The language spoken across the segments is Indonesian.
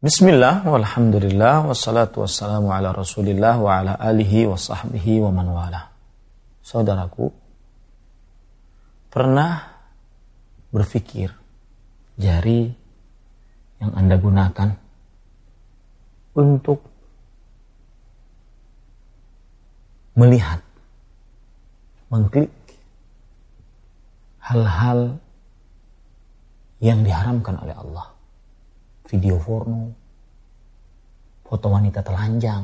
Bismillah, walhamdulillah, wassalatu wassalamu ala rasulillah wa ala alihi wa sahbihi wa man wala. Saudaraku, pernah berpikir jari yang Anda gunakan untuk melihat, mengklik hal-hal yang diharamkan oleh Allah video porno, foto wanita telanjang,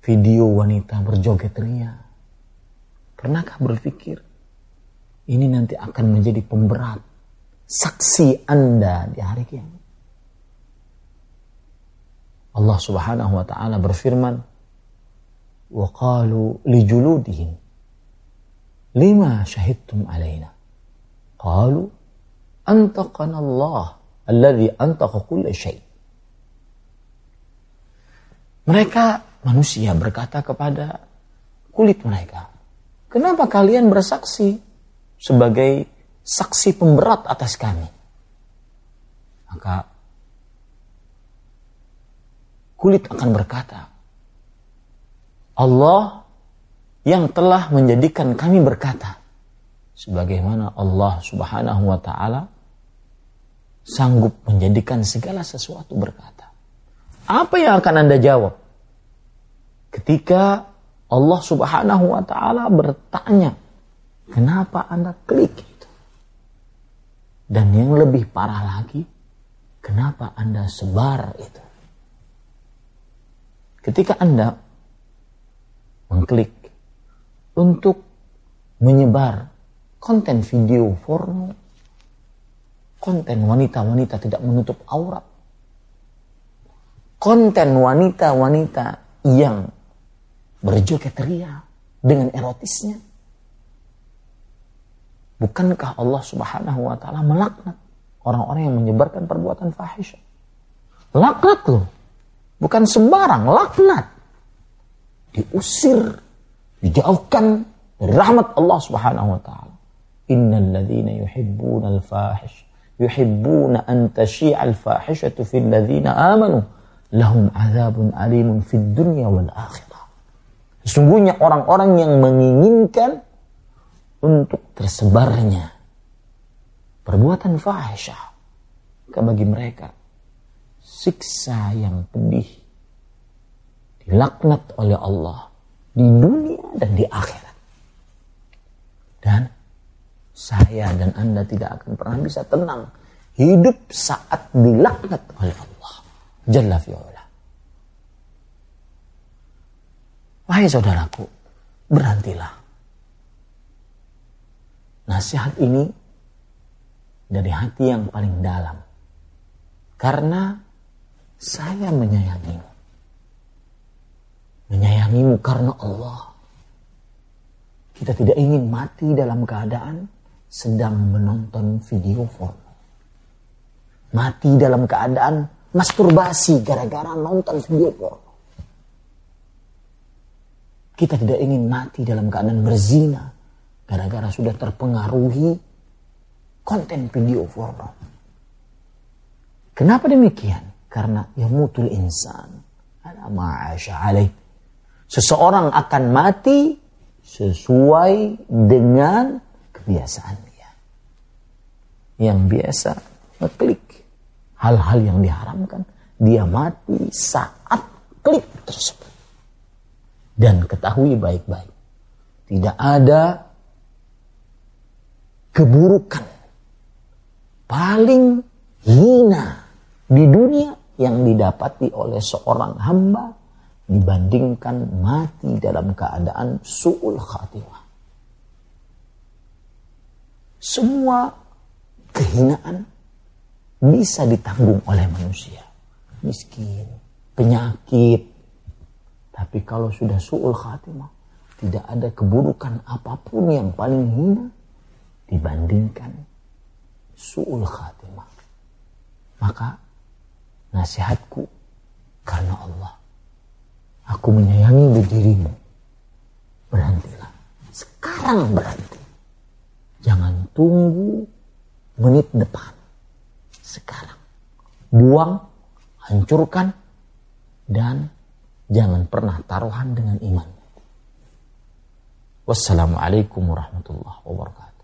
video wanita berjoget ria. Pernahkah berpikir ini nanti akan menjadi pemberat saksi Anda di hari kiamat? Allah Subhanahu wa taala berfirman, "Wa qalu li juludihim lima syahidtum alaina?" Qalu antaqana Allah Mereka manusia berkata kepada kulit mereka, "Kenapa kalian bersaksi sebagai saksi pemberat atas kami?" Maka kulit akan berkata, "Allah yang telah menjadikan kami berkata, sebagaimana Allah Subhanahu wa taala sanggup menjadikan segala sesuatu berkata. Apa yang akan Anda jawab? Ketika Allah Subhanahu wa taala bertanya, "Kenapa Anda klik itu?" Dan yang lebih parah lagi, kenapa Anda sebar itu? Ketika Anda mengklik untuk menyebar konten video porno konten wanita-wanita tidak menutup aurat. Konten wanita-wanita yang berjoget ria dengan erotisnya. Bukankah Allah Subhanahu wa taala melaknat orang-orang yang menyebarkan perbuatan fahisyah? Laknat loh. Bukan sembarang, laknat. Diusir, dijauhkan dari rahmat Allah Subhanahu wa taala. Innal ladzina yuhibbuna al-fahish yuhibbuna an tashi'al fahishatu fil ladzina amanu lahum azabun alimun fid dunya wal akhirah. Sesungguhnya orang-orang yang menginginkan untuk tersebarnya perbuatan fahisyah bagi mereka siksa yang pedih dilaknat oleh Allah di dunia dan di akhirat. Dan saya dan Anda tidak akan pernah bisa tenang hidup saat dilaknat oleh Allah. Jalla fi'ula. Wahai saudaraku, berhentilah. Nasihat ini dari hati yang paling dalam. Karena saya menyayangimu. Menyayangimu karena Allah. Kita tidak ingin mati dalam keadaan sedang menonton video porno. Mati dalam keadaan masturbasi gara-gara nonton video porno. Kita tidak ingin mati dalam keadaan berzina gara-gara sudah terpengaruhi konten video porno. Kenapa demikian? Karena yang mutul insan ada ma'asya alaih. Seseorang akan mati sesuai dengan kebiasaan. Yang biasa ngeklik hal-hal yang diharamkan, dia mati saat klik tersebut. Dan ketahui baik-baik, tidak ada keburukan paling hina di dunia yang didapati oleh seorang hamba dibandingkan mati dalam keadaan su'ul khatimah semua kehinaan bisa ditanggung oleh manusia. Miskin, penyakit. Tapi kalau sudah su'ul khatimah, tidak ada keburukan apa pun yang paling hina dibandingkan su'ul khatimah. Maka nasihatku karena Allah. Aku menyayangi dirimu. Berhentilah. Sekarang berhenti. Jangan tunggu menit depan. sekarang. Buang, hancurkan, dan jangan pernah taruhan dengan iman. Wassalamualaikum warahmatullahi wabarakatuh.